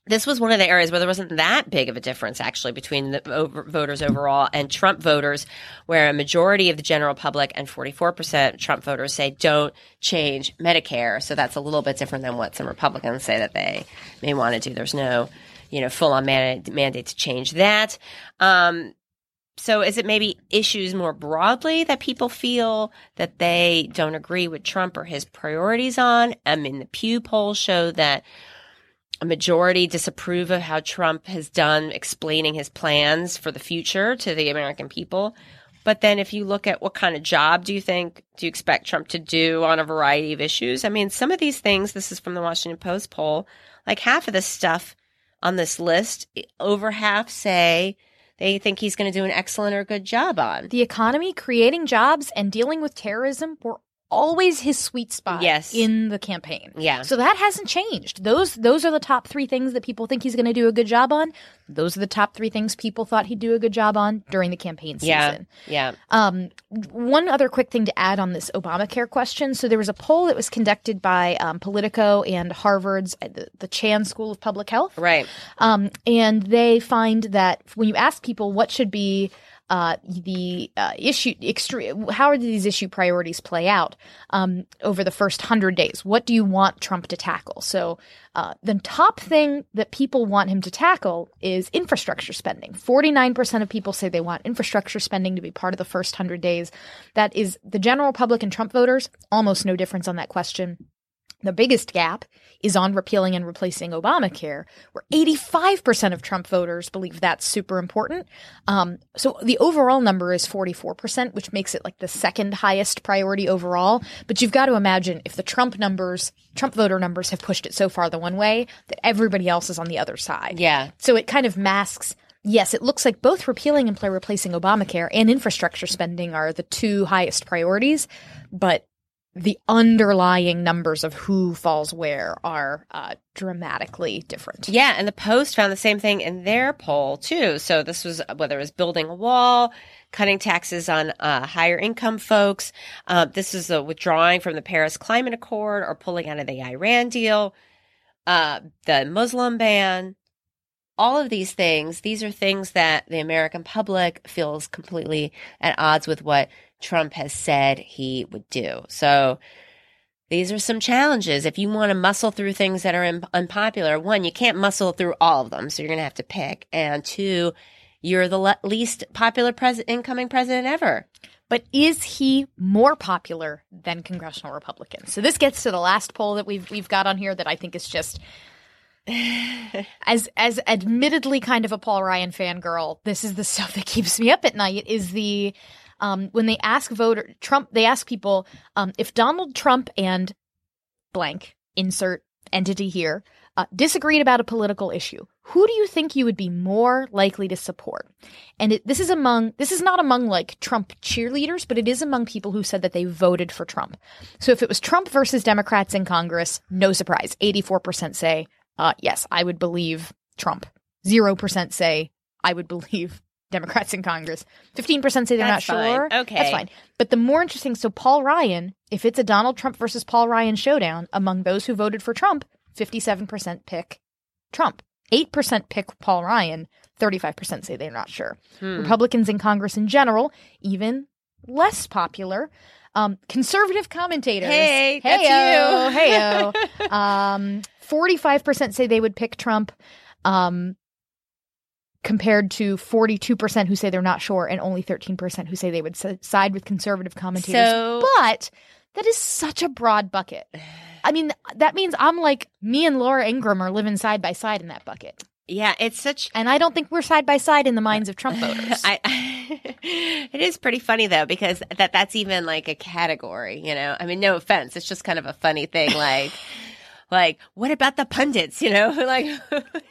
this was one of the areas where there wasn't that big of a difference actually between the over, voters overall and Trump voters, where a majority of the general public and 44% Trump voters say don't change Medicare. So that's a little bit different than what some Republicans say that they may want to do. There's no, you know, full on mandate, mandate to change that. Um, so is it maybe issues more broadly that people feel that they don't agree with Trump or his priorities on? I mean, the Pew poll show that a majority disapprove of how Trump has done explaining his plans for the future to the American people. But then if you look at what kind of job do you think do you expect Trump to do on a variety of issues? I mean, some of these things, this is from the Washington Post poll, like half of the stuff on this list, over half say they think he's going to do an excellent or good job on. the economy, creating jobs, and dealing with terrorism were always his sweet spot Yes. in the campaign. Yeah. So that hasn't changed. Those those are the top three things that people think he's going to do a good job on. Those are the top three things people thought he'd do a good job on during the campaign season. Yeah. Um, one other quick thing to add on this Obamacare question. So there was a poll that was conducted by um, Politico and Harvard's uh, the, the Chan School of Public Health. Right. Um, and they find that when you ask people what should be uh, the uh, issue, how are these issue priorities play out um, over the first hundred days? What do you want Trump to tackle? So uh, the top thing that people want him to tackle is infrastructure spending. Forty-nine percent of people say they want infrastructure spending to be part of the first hundred days. That is the general public and Trump voters. Almost no difference on that question. The biggest gap is on repealing and replacing Obamacare, where 85% of Trump voters believe that's super important. Um, so the overall number is 44%, which makes it like the second highest priority overall. But you've got to imagine if the Trump numbers, Trump voter numbers have pushed it so far the one way, that everybody else is on the other side. Yeah. So it kind of masks. Yes, it looks like both repealing and play replacing Obamacare and infrastructure spending are the two highest priorities, but the underlying numbers of who falls where are uh, dramatically different. Yeah, and the Post found the same thing in their poll too. So this was whether it was building a wall, cutting taxes on uh, higher income folks. Uh, this is the withdrawing from the Paris Climate Accord or pulling out of the Iran deal, uh, the Muslim ban. All of these things, these are things that the American public feels completely at odds with what Trump has said he would do. So these are some challenges. If you want to muscle through things that are un- unpopular, one, you can't muscle through all of them, so you're going to have to pick. And two, you're the le- least popular pres- incoming president ever. But is he more popular than congressional Republicans? So this gets to the last poll that we've we've got on here that I think is just as as admittedly kind of a Paul Ryan fangirl, this is the stuff that keeps me up at night is the um, when they ask voter Trump, they ask people um, if Donald Trump and blank insert entity here uh, disagreed about a political issue, who do you think you would be more likely to support? And it, this is among this is not among like Trump cheerleaders, but it is among people who said that they voted for Trump. So if it was Trump versus Democrats in Congress, no surprise, eighty four percent say uh, yes, I would believe Trump. 0% say, I would believe Democrats in Congress. 15% say they're That's not fine. sure. Okay. That's fine. But the more interesting, so Paul Ryan, if it's a Donald Trump versus Paul Ryan showdown, among those who voted for Trump, 57% pick Trump. 8% pick Paul Ryan. 35% say they're not sure. Hmm. Republicans in Congress in general, even less popular. Um, conservative commentators. Hey, that's Heyo, you. heyo. Um, 45% say they would pick Trump. Um, compared to 42% who say they're not sure and only 13% who say they would s- side with conservative commentators. So- but that is such a broad bucket. I mean, that means I'm like me and Laura Ingraham are living side by side in that bucket. Yeah, it's such And I don't think we're side by side in the minds of Trump voters. I, it is pretty funny though because that that's even like a category, you know. I mean, no offense, it's just kind of a funny thing. Like, like what about the pundits? You know, like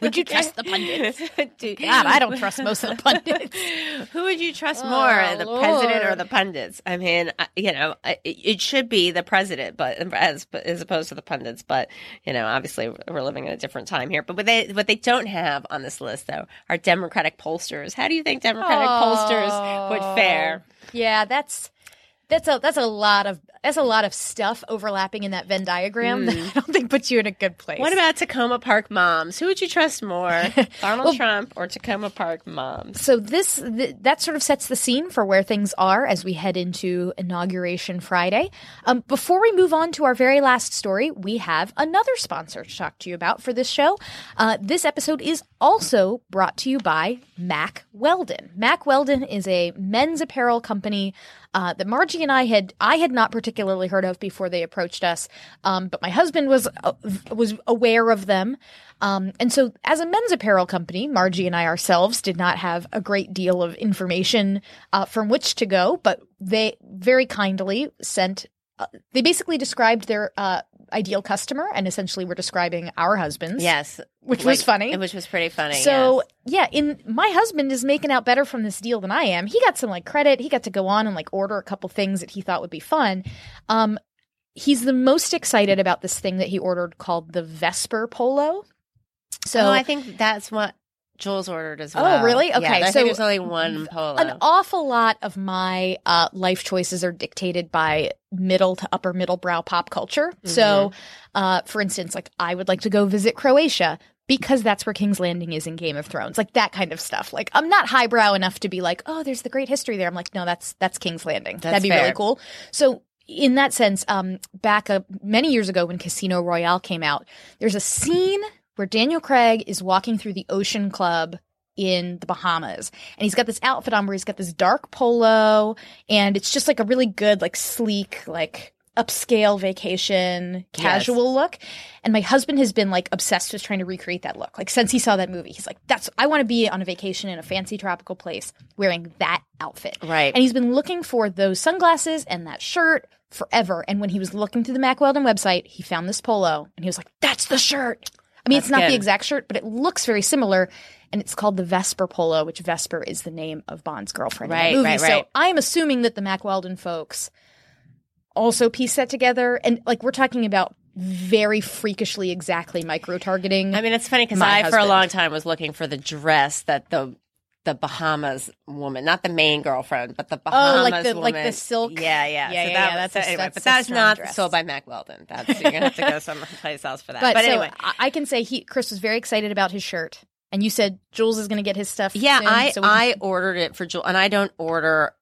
Would you trust the pundits? Do- God, I don't trust most of the pundits. Who would you trust Oh, more, the president or the pundits? I mean, you know, it, it should be the president, but as as opposed to the pundits. But you know, obviously, we're living in a different time here. But what they what they don't have on this list though are Democratic pollsters. How do you think Democratic pollsters would fare? Yeah, that's that's a that's a lot of that's a lot of stuff overlapping in that Venn diagram that I don't think puts you in a good place. What about Takoma Park moms? Who would you trust more, Donald Trump or Takoma Park moms? so this th- that sort of sets the scene for where things are as we head into inauguration Friday. Um, before we move on to our very last story, we have another sponsor to talk to you about for this show. Uh, this episode is also brought to you by Mack Weldon. Mack Weldon is a men's apparel company uh, that Margie and I had I had not particularly heard of before they approached us, um, but my husband was uh, was aware of them. Um, and so, as a men's apparel company, Margie and I ourselves did not have a great deal of information uh, from which to go, but they very kindly sent. Uh, they basically described their uh, ideal customer, and essentially were describing our husbands. Yes, Which was funny. Which was pretty funny. So yes. yeah, in my husband is making out better from this deal than I am. He got some like credit. He got to go on and like order a couple things that he thought would be fun. Um, he's the most excited about this thing that he ordered called the Vesper Polo. So oh, I think that's what Jules ordered as well. Oh, well. really? Yeah, Okay, I so there's only one polo. an awful lot of my uh, life choices are dictated by middle to upper middle brow pop culture. So, uh, for instance, like I would like to go visit Croatia because that's where King's Landing is in Game of Thrones, like that kind of stuff. Like I'm not highbrow enough to be like, oh, there's the great history there. I'm like, no, that's that's King's Landing. That'd be fair. really cool. So. In that sense, um, back uh, many years ago when Casino Royale came out, there's a scene where Daniel Craig is walking through the Ocean Club in the Bahamas. And he's got this outfit on where he's got this dark polo and it's just like a really good, like sleek, like upscale vacation, casual look. And my husband has been like obsessed with trying to recreate that look. Like since he saw that movie, he's like, that's, I want to be on a vacation in a fancy tropical place wearing that outfit. Right. And he's been looking for those sunglasses and that shirt forever. And when he was looking through the Mack Weldon website, he found this polo and he was like, that's the shirt. I mean, it's not the exact shirt, but it looks very similar. And it's called the Vesper Polo, which Vesper is the name of Bond's girlfriend in Right, the movie. right, So. I'm assuming that the Mack Weldon folks also piece that together. And like we're talking about very freakishly exactly micro targeting. I mean, it's funny because I, for a long time, was looking for the dress that the the Bahamas woman, not the main girlfriend, but the Bahamas Oh, like the- like the silk- Yeah, yeah, Yeah, so yeah, that yeah, that's so a- anyway, that's but that's not dress. sold by Mack Weldon. That's you're gonna have to go someplace else for that. but But, so anyway, I, can say he Chris was very excited about his shirt. And you said Jules is going to get his stuff. yeah, soon, I so can- I ordered it for Jules, and I don't order.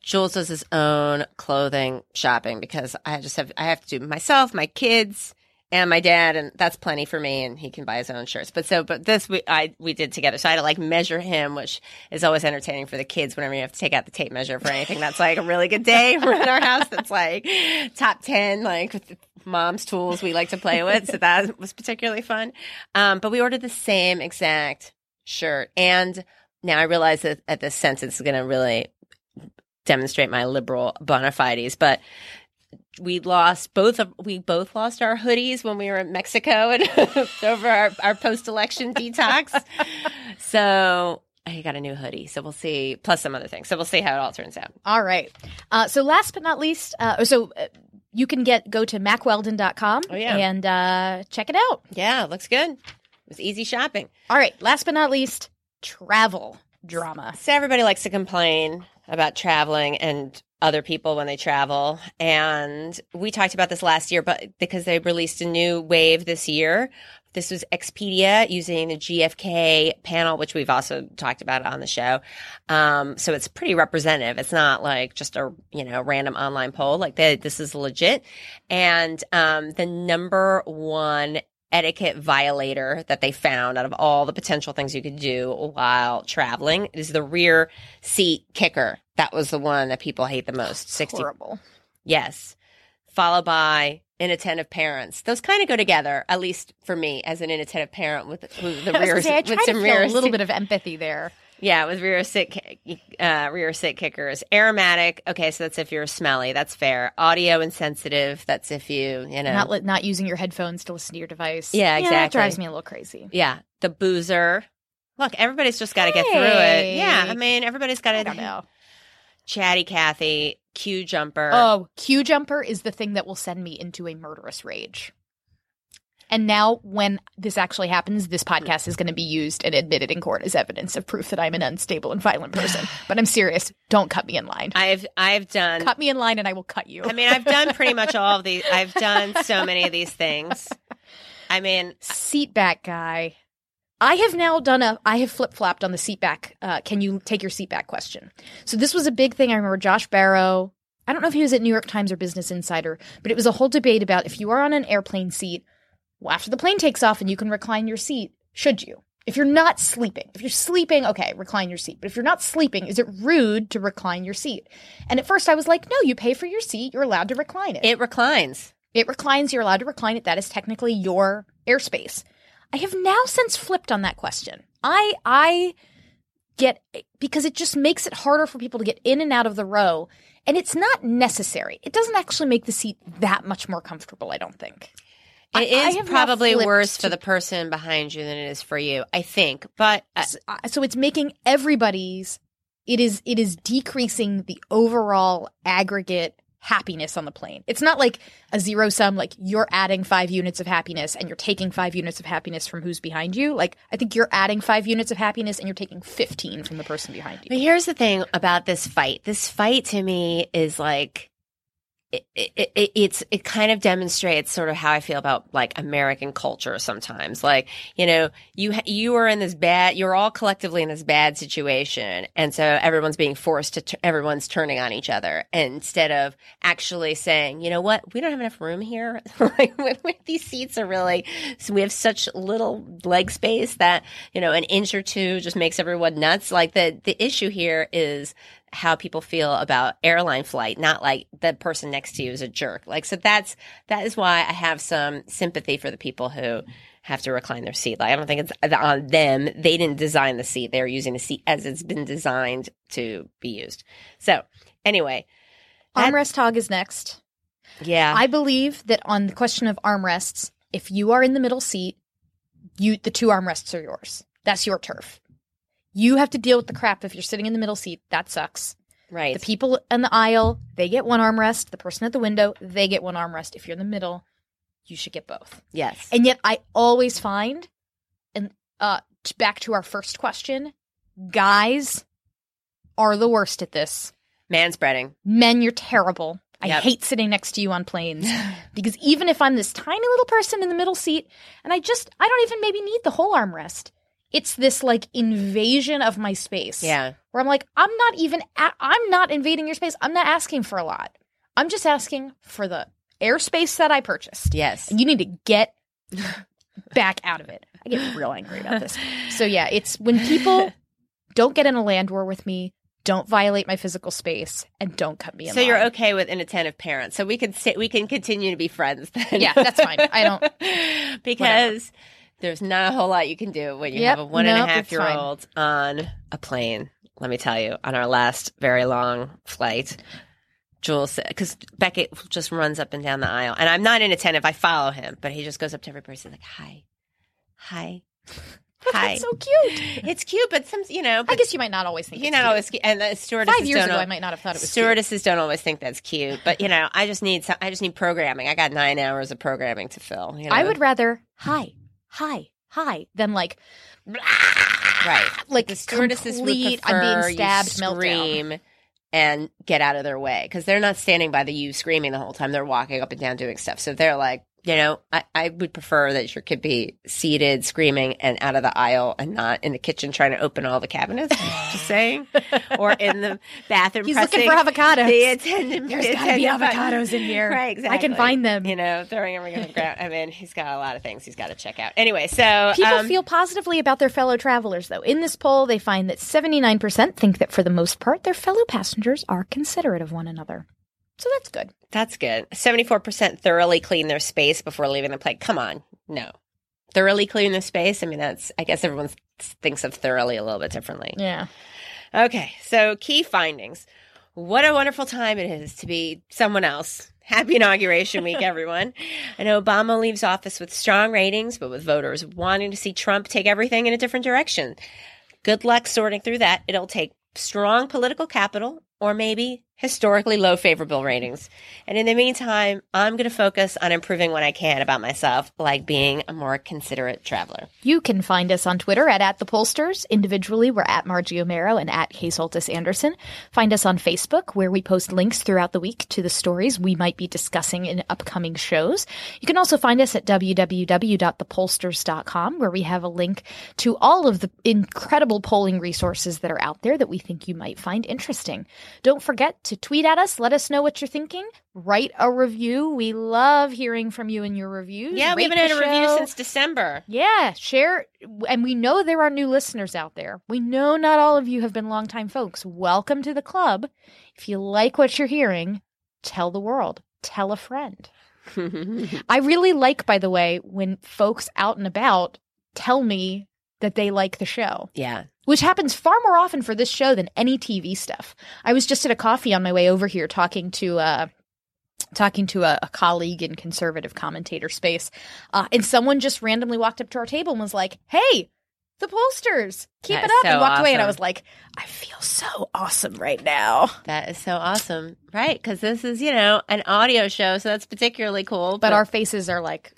Jules does his own clothing shopping because I just have I have to do myself, my kids, and my dad, and that's plenty for me. And he can buy his own shirts. But so, but this we I we did together. So I had to like measure him, which is always entertaining for the kids whenever you have to take out the tape measure for anything. That's like a really good day in our house. That's like top ten, like mom's tools we like to play with. So that was particularly fun. Um, but we ordered the same exact shirt, and now I realize that at this sentence is going to really demonstrate my liberal bona fides, but we lost both of we both lost our hoodies when we were in Mexico and over our, our post election detox. So I got a new hoodie. So we'll see, plus some other things. So we'll see how it all turns out. All right. Uh, so last but not least, uh, so uh, you can get go to mackweldon.com Oh, yeah. and uh, check it out. Yeah, looks good. It was easy shopping. All right, last but not least, travel drama. So everybody likes to complain about traveling and other people when they travel. And we talked about this last year, but because they released a new wave this year. This was Expedia using the GFK panel, which we've also talked about on the show. Um, so it's pretty representative. It's not like just a, you know, random online poll. Like they, this is legit. And, um, the number one etiquette violator that they found out of all the potential things you could do while traveling is the rear seat kicker. That was the one that people hate the most. 60. Horrible. Yes. Followed by inattentive parents. Those kind of go together, at least for me as an inattentive parent with, with the rear say, with some rear a little seat- bit of empathy there. Yeah, with rear sit uh, rear sit kickers. Aromatic. Okay, so that's if you're smelly. That's fair. Audio insensitive. That's if you you know Not li- not using your headphones to listen to your device. Yeah, that exactly. drives me a little crazy. yeah the boozer. Look, everybody's just got to get through it. Yeah, I mean everybody's got I don't to. know. Chatty Cathy, queue jumper. Oh, queue jumper is the thing that will send me into a murderous rage. And now, when this actually happens, this podcast is going to be used and admitted in court as evidence of proof that I'm an unstable and violent person. But I'm serious. Don't cut me in line. I've I've done cut me in line and I will cut you. I mean, I've done pretty much all of these. I've done so many of these things. I mean, seat back guy. I have now done a. I have flip flopped on the seat back. Uh, can you take your seat back question? So this was a big thing. I remember Josh Barro. I don't know if he was at New York Times or Business Insider, but it was a whole debate about if you are on an airplane seat, after the plane takes off and you can recline your seat, should you? If you're not sleeping, if you're sleeping, okay, recline your seat. But if you're not sleeping, is it rude to recline your seat? And at first I was like, no, you pay for your seat, you're allowed to recline it. it reclines. It reclines, you're allowed to recline it. That is technically your airspace. I have now since flipped on that question. I I get because it just makes it harder for people to get in and out of the row and it's not necessary. It doesn't actually make the seat that much more comfortable, I don't think. It is probably worse for the person behind you than it is for you, I think. But uh, uh, so it's making everybody's it is it is decreasing the overall aggregate happiness on the plane. It's not like a zero sum like you're adding 5 units of happiness and you're taking 5 units of happiness from who's behind you. Like I think you're adding 5 units of happiness and you're taking 15 from the person behind you. But here's the thing about this fight. This fight to me is like it, it, it, it's it kind of demonstrates sort of how I feel about like American culture sometimes. Like you know, you you are in this bad. You're all collectively in this bad situation, and so everyone's being forced to. T- everyone's turning on each other instead of actually saying, you know what, we don't have enough room here. like these seats are really, so we have such little leg space that you know an inch or two just makes everyone nuts. Like the the issue here is how people feel about airline flight, not like the person next to you is a jerk. Like, so that's, that is why I have some sympathy for the people who have to recline their seat. Like, I don't think it's on them. They didn't design the seat. They're using the seat as it's been designed to be used. So anyway, that- Armrest hog is next. yeah. I believe that on the question of armrests, if you are in the middle seat, you the two armrests are yours. That's your turf. You have to deal with the crap if you're sitting in the middle seat. That sucks. right. The people in the aisle, they get one armrest. The person at the window, they get one armrest. If you're in the middle, you should get both. yes. And yet I always find and uh back to our first question, guys are the worst at this. Man spreading. Men, you're terrible. I hate sitting next to you on planes because even if I'm this tiny little person in the middle seat and I just, I don't even maybe need the whole armrest, it's this like invasion of my space. Yeah. Where I'm like, I'm not even, a- I'm not invading your space. I'm not asking for a lot. I'm just asking for the airspace that I purchased. Yes. And you need to get back out of it. I get real angry about this. So yeah, it's when people don't get in a land war with me, don't violate my physical space, and don't cut me in So you're okay with inattentive parents. So we can sit, we can continue to be friends then. Yeah, that's fine. I don't- because there's not a whole lot you can do when you Yep, have a one and a half year fine. old on a plane. Let me tell you, on our last very long flight, Jules because Beckett just runs up and down the aisle, and I'm not inattentive. I follow him, but he just goes up to every person like, "Hi, hi, hi." That's so cute. it's cute, but some, you know, I guess you might not always think you're it's not cute. always, and the stewardesses Five years don't ago, al- I might not have thought it was cute. Stewardesses don't always think that's cute, but you know, I just need some, I just need programming. I got nine hours of programming to fill. You know? I would rather hi, hi, hi than like Right. like the stewardesses complete, prefer I'm being stabbed you meltdown. scream and get out of their way because they're not standing by the you screaming the whole time. They're walking up and down doing stuff. So they're like, you know, I, I would prefer that your kid be seated, screaming, and out of the aisle, and not in the kitchen trying to open all the cabinets. just saying, or in the bathroom. He's looking for avocados. The attendant. There's the gotta be avocados in here. Right. Exactly. I can find them. You know, throwing everything on the ground. I mean, he's got a lot of things he's got to check out. Anyway, so People um, feel positively about their fellow travelers, though. In this poll, they find that 79% think that for the most part, their fellow passengers are considerate of one another. So that's good. That's good. 74% thoroughly clean their space before leaving the plane. Come on. No. Thoroughly clean the space. I mean, that's, I guess everyone thinks of thoroughly a little bit differently. Yeah. Okay. So, key findings. What a wonderful time it is to be someone else. Happy inauguration week, everyone. I know Obama leaves office with strong ratings, but with voters wanting to see Trump take everything in a different direction. Good luck sorting through that. It'll take strong political capital or maybe historically low favorable ratings. And in the meantime, I'm going to focus on improving what I can about myself, like being a more considerate traveler. You can find us on Twitter at, at the pollsters. Individually, we're at Margie Omero and at Soltis Anderson. Find us on Facebook, where we post links throughout the week to the stories we might be discussing in upcoming shows. You can also find us at www.thepollsters.com, where we have a link to all of the incredible polling resources that are out there that we think you might find interesting. Don't forget to tweet at us. Let us know what you're thinking. Write a review. We love hearing from you and your reviews. Yeah, we Rate haven't had the a review since December. Yeah, share. And we know there are new listeners out there. We know not all of you have been longtime folks. Welcome to the club. If you like what you're hearing, tell the world, tell a friend. I really like, by the way, when folks out and about tell me that they like the show, yeah. which happens far more often for this show than any TV stuff. I was just at a coffee on my way over here talking to, uh, talking to a, a colleague in conservative commentator space, uh, and someone just randomly walked up to our table and was like, "Hey, the pollsters, keep That it up!" and so walked away. And I was like, "I feel so awesome right now." That is so awesome. Right. Because this is, you know, an audio show. So that's particularly cool. But our faces are like,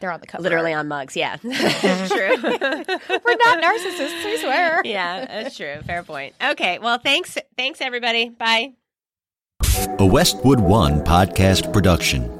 they're on the cover. literally on mugs. Yeah. That's true. we're not narcissists. I swear. yeah, that's true. Fair point. Okay. Well, thanks. Thanks, everybody. Bye. A Westwood One podcast production.